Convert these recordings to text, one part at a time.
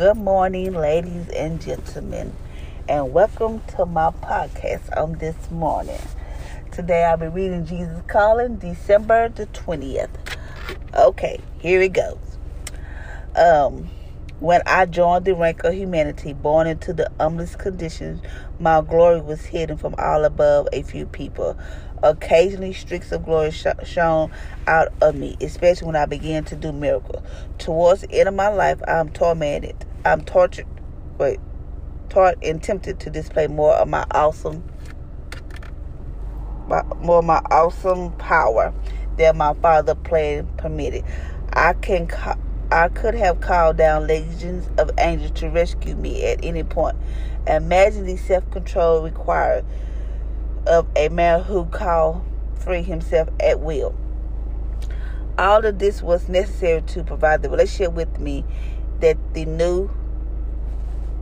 Good morning, ladies and gentlemen, and welcome to my podcast on this morning. Today I'll be reading Jesus Calling, December the 20th. Okay, here it goes. Um, when I joined the rank of humanity, born into the humblest conditions, my glory was hidden from all above a few people. Occasionally, streaks of glory sh- shone out of me, especially when I began to do miracles. Towards the end of my life, I'm tormented. I'm tortured, wait, taught and tempted to display more of my awesome, more of my awesome power than my father planned permitted. I can. I could have called down legions of angels to rescue me at any point. Imagine the self control required of a man who called free himself at will. All of this was necessary to provide the relationship with me that the new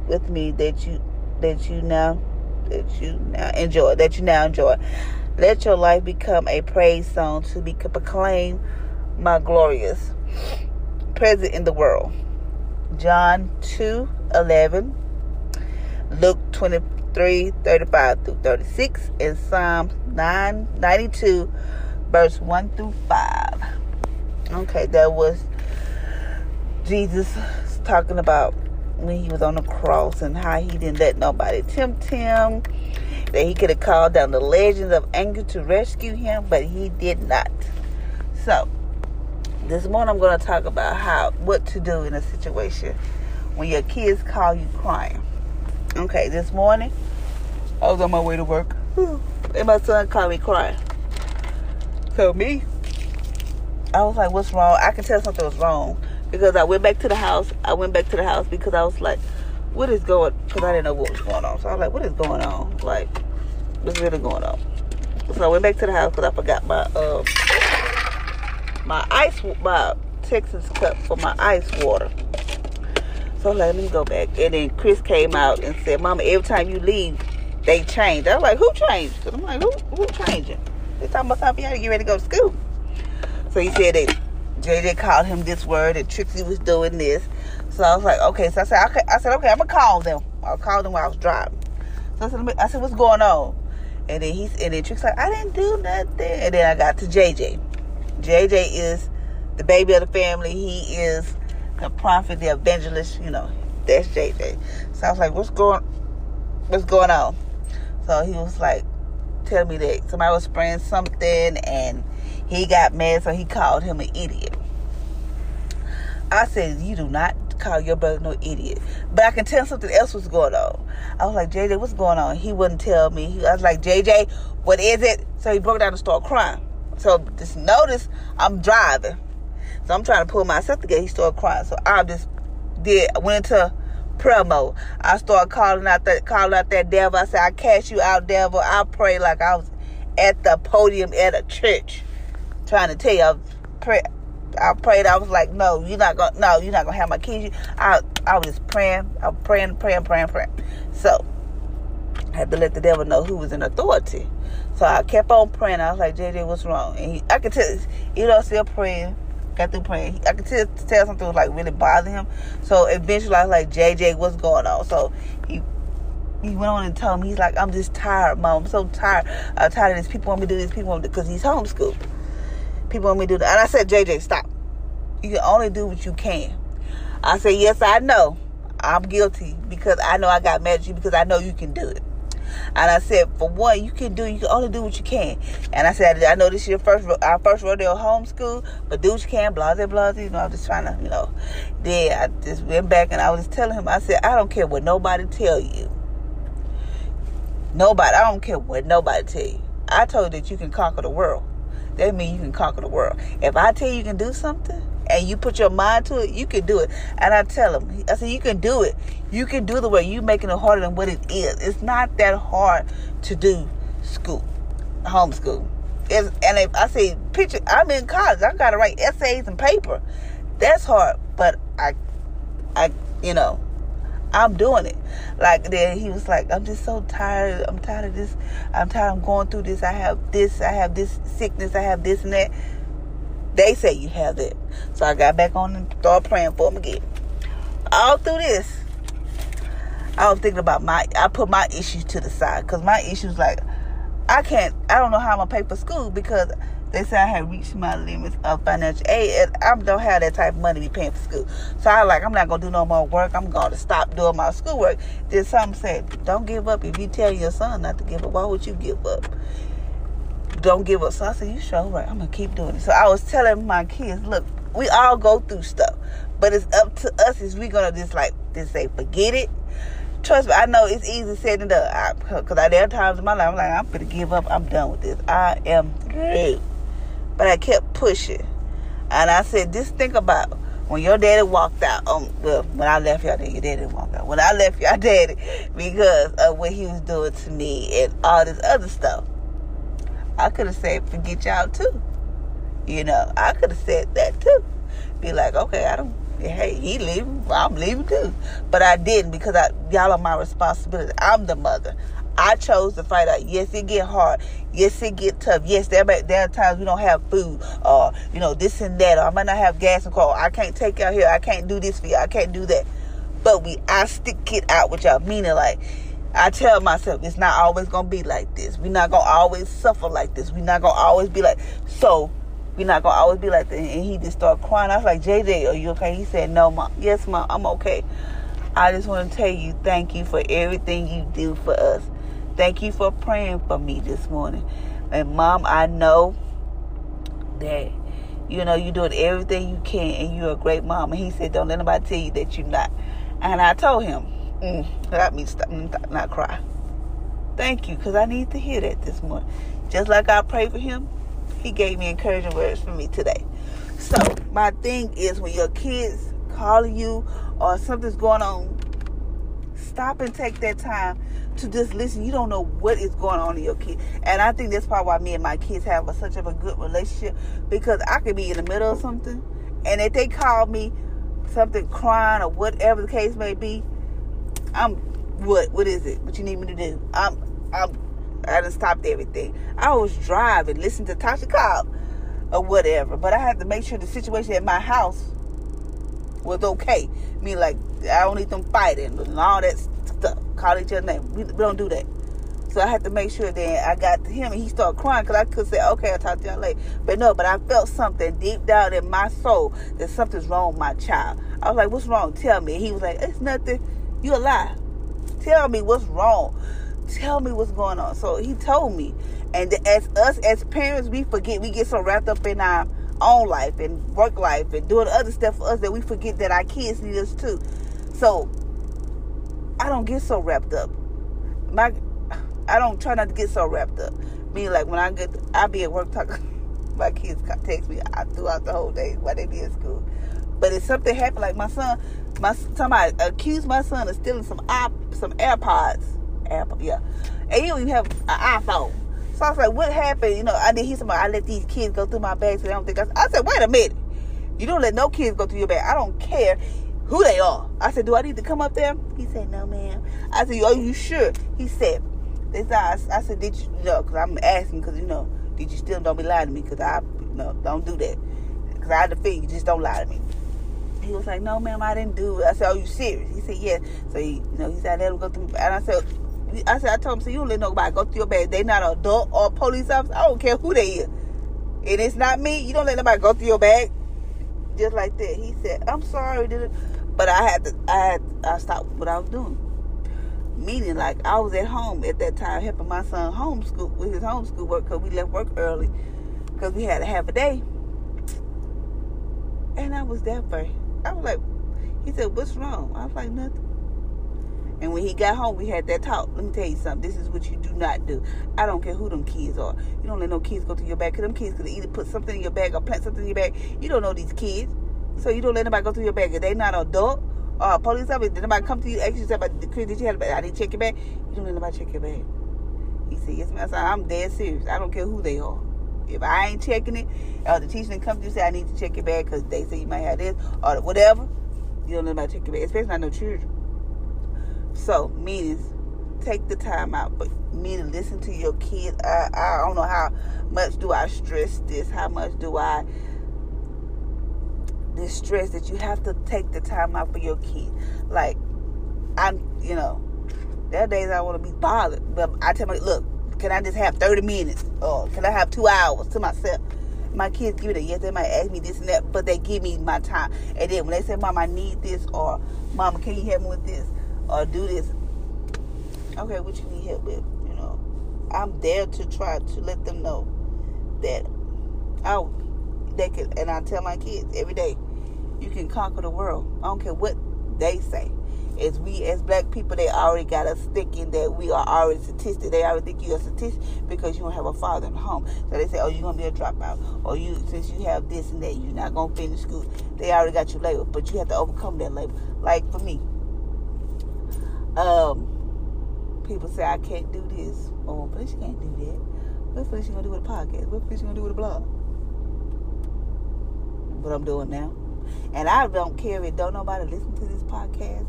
with me that you that you now that you now enjoy that you now enjoy. Let your life become a praise song to be proclaimed my glorious present in the world. John 2 11, Luke 23 35 through 36, and Psalm 9 92, verse 1 through 5. Okay, that was Jesus talking about when he was on the cross and how he didn't let nobody tempt him. That he could have called down the legends of anger to rescue him, but he did not. So, this morning I'm going to talk about how what to do in a situation when your kids call you crying. Okay, this morning I was on my way to work and my son called me crying. So me, I was like, "What's wrong?" I can tell something was wrong because I went back to the house. I went back to the house because I was like, "What is going?" Because I didn't know what was going on. So I was like, "What is going on? Like, what's really going on?" So I went back to the house because I forgot my um my ice, my Texas cup for my ice water. So let me go back. And then Chris came out and said, Mama, every time you leave, they change. I was like, who changed? Cause I'm like, who who changing? They talking about something you to get ready to go to school. So he said that JJ called him this word and Trixie was doing this. So I was like, okay. So I said, okay. I said, okay, I'm gonna call them. I'll call them while I was driving. So I said, I said, what's going on? And then he's and then Trixie like, I didn't do nothing. And then I got to JJ. JJ is the baby of the family. He is the prophet, the evangelist. You know, that's JJ. So I was like, "What's going, what's going on?" So he was like, "Tell me that somebody was spraying something, and he got mad, so he called him an idiot." I said, "You do not call your brother no idiot," but I can tell something else was going on. I was like, "JJ, what's going on?" He wouldn't tell me. I was like, "JJ, what is it?" So he broke down and started crying. So just notice I'm driving. So I'm trying to pull myself together. He started crying. So I just did went into prayer mode. I started calling out that calling out that devil. I said, I cast you out, devil. I pray like I was at the podium at a church trying to tell pray I prayed. I was like, no, you're not gonna no, you're not gonna have my keys. I I was just praying, I was praying, praying, praying, praying. So I had to let the devil know who was in authority. So I kept on praying. I was like, JJ, what's wrong? And he, I could tell, you know, still praying. Got through praying. I could tell, tell something was like really bothering him. So eventually I was like, JJ, what's going on? So he he went on and told me, he's like, I'm just tired, mom. I'm so tired. I'm tired of this. People want me to do this. People want me to, because he's homeschooled. People want me to do that. And I said, JJ, stop. You can only do what you can. I said, yes, I know. I'm guilty because I know I got mad at you because I know you can do it. And I said, for one, you can do, you can only do what you can. And I said, I know this is your first, our first rodeo homeschool, but do what you can, blah, blah. You know, I'm just trying to, you know. Then I just went back and I was telling him, I said, I don't care what nobody tell you. Nobody, I don't care what nobody tell you. I told you that you can conquer the world. That means you can conquer the world. If I tell you you can do something, and you put your mind to it, you can do it. And I tell him, I said, you can do it. You can do the way You making it harder than what it is. It's not that hard to do school, homeschool. It's, and if I say picture, I'm in college. I got to write essays and paper. That's hard, but I, I, you know, I'm doing it. Like then he was like, I'm just so tired. I'm tired of this. I'm tired. I'm going through this. I have this. I have this sickness. I have this and that. They say you have it. So I got back on and started praying for him again. All through this, I was thinking about my, I put my issues to the side because my issues like, I can't, I don't know how I'm to pay for school because they say I have reached my limits of financial aid and I don't have that type of money to be paying for school. So I like, I'm not to do no more work. I'm to stop doing my schoolwork. Then some said, don't give up. If you tell your son not to give up, why would you give up? don't give up. So I said, you sure right. I'm gonna keep doing it. So I was telling my kids, look, we all go through stuff, but it's up to us. Is we gonna just like just say forget it? Trust me, I know it's easy said than done. Because there are times in my life I'm like, I'm gonna give up. I'm done with this. I am through. But I kept pushing, and I said, just think about when your daddy walked out, um, well, when I left y'all, daddy, your daddy walked out. When I left your daddy, because of what he was doing to me and all this other stuff. I could have said, forget y'all too. You know, I could have said that too. Be like, okay, I don't, hey, he leaving, I'm leaving too. But I didn't because I, y'all are my responsibility. I'm the mother. I chose to fight out. Yes, it get hard. Yes, it get tough. Yes, there, there are times we don't have food or, you know, this and that. Or I might not have gas and coal. I can't take y'all here. I can't do this for you. I can't do that. But we, I stick it out with y'all. Meaning like, I tell myself it's not always gonna be like this. We're not gonna always suffer like this. We're not gonna always be like so. We're not gonna always be like that. And he just started crying. I was like, JJ, are you okay? He said, No, mom. Yes, mom. I'm okay. I just want to tell you, thank you for everything you do for us. Thank you for praying for me this morning. And mom, I know that you know you're doing everything you can, and you're a great mom. And he said, Don't let nobody tell you that you're not. And I told him Mm, means mm, not cry. Thank you, because I need to hear that this morning. Just like I pray for him, he gave me encouraging words for me today. So my thing is when your kids calling you or something's going on, stop and take that time to just listen. You don't know what is going on in your kid. And I think that's probably why me and my kids have a, such of a good relationship because I could be in the middle of something and if they call me something crying or whatever the case may be, I'm what what is it? What you need me to do? I'm I'm I done stopped everything. I was driving, listening to Tasha Cobb or whatever, but I had to make sure the situation at my house was okay. I mean, like I don't need them fighting and all that stuff. Call each other name. We, we don't do that. So I had to make sure that I got to him and he started crying because I could say, okay, I'll talk to y'all later. But no, but I felt something deep down in my soul that something's wrong with my child. I was like, what's wrong? Tell me. he was like, it's nothing. You a lie. Tell me what's wrong. Tell me what's going on. So he told me. And as us as parents, we forget. We get so wrapped up in our own life and work life and doing other stuff for us that we forget that our kids need us too. So I don't get so wrapped up. My I don't try not to get so wrapped up. Me like when I get I be at work talking my kids text me throughout the whole day while they be in school. But if something happened, like my son, my somebody accused my son of stealing some op, some AirPods, AirPods, yeah, and don't even have an iPhone. So I was like, what happened? You know, I did hear somebody. I let these kids go through my bag, so they don't think I. I said, wait a minute, you don't let no kids go through your bag. I don't care who they are. I said, do I need to come up there? He said, no, ma'am. I said, are you sure? He said, said, I, I said, did you, you know, because I'm asking, because, you know, did you still don't be lying to me? Because I, you know, don't do that. Because I defend you, just don't lie to me. He was like, no, ma'am, I didn't do it. I said, are you serious? He said, yes. So, he, you know, he said, I let him go through. And I said, I said, I told him, so you don't let nobody go through your bag. They not adult or police officer. I don't care who they is. And it's not me. You don't let nobody go through your bag just like that. He said, "I'm sorry? But I had to. I had. I stopped what I was doing. Meaning, like I was at home at that time helping my son homeschool with his homeschool work because we left work early because we had a half a day. And I was there for. I was like, he said, "What's wrong?" I was like, "Nothing." And when he got home, we had that talk. Let me tell you something. This is what you do not do. I don't care who them kids are. You don't let no kids go through your bag. Because them kids could either put something in your bag or plant something in your bag. You don't know these kids. So you don't let nobody go through your bag. If they not adult or a police officer, did nobody come to you, ask you about the kid did you have a bag? I didn't check your bag. You don't let nobody check your bag. He said, yes, ma'am. I I'm dead serious. I don't care who they are. If I ain't checking it, or the teacher didn't come to you say I need to check your bag because they say you might have this or whatever, you don't let nobody check your bag, especially not no children. So, meaning, take the time out, but meaning listen to your kids. I, I don't know how much do I stress this, how much do I distress that you have to take the time out for your kid. Like, I'm, you know, there are days I want to be bothered, but I tell my look, can I just have 30 minutes or can I have two hours to myself? My kids give it a yes, they might ask me this and that, but they give me my time. And then when they say, Mom, I need this, or Mama, can you help me with this? Or do this. Okay, what you need help with? You know, I'm there to try to let them know that oh, they can. And I tell my kids every day, you can conquer the world. I don't care what they say. As we as black people, they already got us thinking that we are already statistics. They already think you're a statistic because you don't have a father in the home. So they say, oh, you're gonna be a dropout, or you since you have this and that, you're not gonna finish school. They already got you labeled, but you have to overcome that label. Like for me, um, people say I can't do this. Oh, Felicia can't do that. What Felicia gonna do with a podcast? What Felicia gonna do with a blog? What I'm doing now. And I don't care if don't nobody listen to this podcast.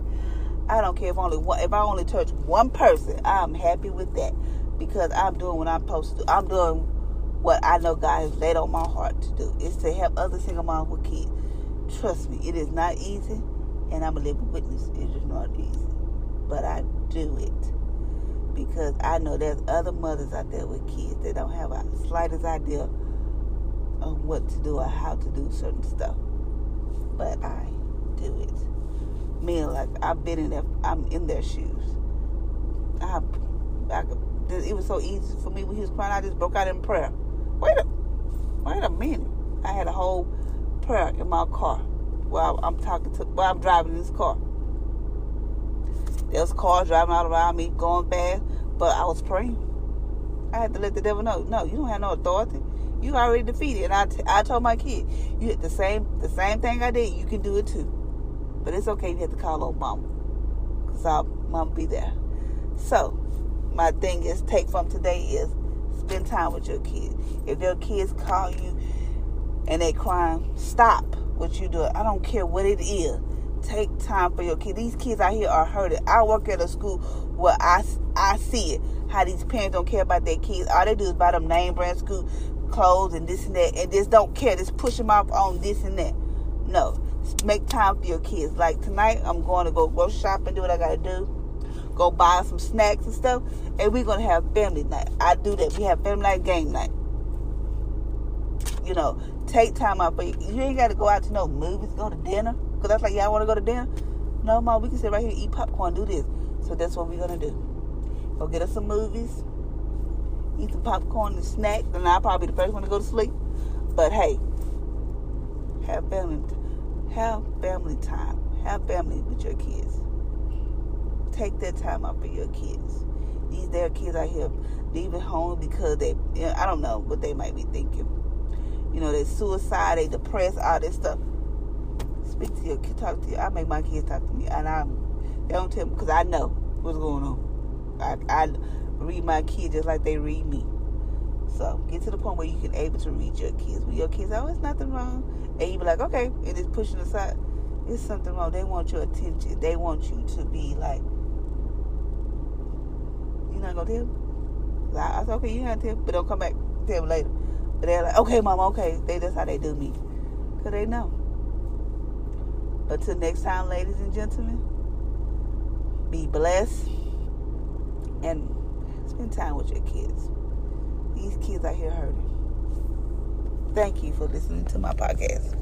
I don't care if only one, if I only touch one person. I'm happy with that because I'm doing what I'm supposed to do. I'm doing what I know God has laid on my heart to do. Is to help other single moms with kids. Trust me, it is not easy, and I'm a living witness. It is not easy but I do it because I know there's other mothers out there with kids that don't have a slightest idea of what to do or how to do certain stuff. But I do it. Meaning, like I've been in their, I'm in their shoes. I, I, it was so easy for me when he was crying. I just broke out in prayer. Wait a, wait a minute. I had a whole prayer in my car while I'm talking to, while I'm driving this car. There was cars driving all around me, going fast, but I was praying. I had to let the devil know, no, you don't have no authority. You already defeated. And I, t- I told my kid, you the same the same thing I did, you can do it too. But it's okay. You have to call old mama, cause I'll mom be there. So my thing is, take from today is spend time with your kids. If your kids call you and they crying, stop what you do. I don't care what it is take time for your kids. These kids out here are hurting. I work at a school where I, I see it. How these parents don't care about their kids. All they do is buy them name brand school clothes and this and that, and just don't care. Just push them off on this and that. No, make time for your kids. Like tonight, I'm going to go go shopping, do what I gotta do. Go buy some snacks and stuff, and we're gonna have family night. I do that. We have family night, game night. You know, take time out for you. You ain't got to go out to no movies, go to dinner. Because that's like, I want to go to dinner. No, mom, we can sit right here, eat popcorn, do this. So that's what we're going to do. Go get us some movies, eat some popcorn and snack. And I'll probably be the first one to go to sleep. But hey, have family, have family time. Have family with your kids. Take that time out for your kids. These their kids out here leaving home because they, you know, I don't know what they might be thinking. You know, they suicide, they depressed, all this stuff speak to talk to you. I make my kids talk to me, and I they don't tell me because I know what's going on. I, I read my kids just like they read me. So get to the point where you can able to read your kids. When your kids, oh, it's nothing wrong, and you be like, okay, and it's pushing aside. It's something wrong. They want your attention. They want you to be like, you're not gonna tell me? I, I said, okay, you not tell me, but don't come back tell me later. But they're like, okay, mom, okay. They that's how they do me, cause they know. Until next time, ladies and gentlemen, be blessed and spend time with your kids. These kids out here hurting. Thank you for listening to my podcast.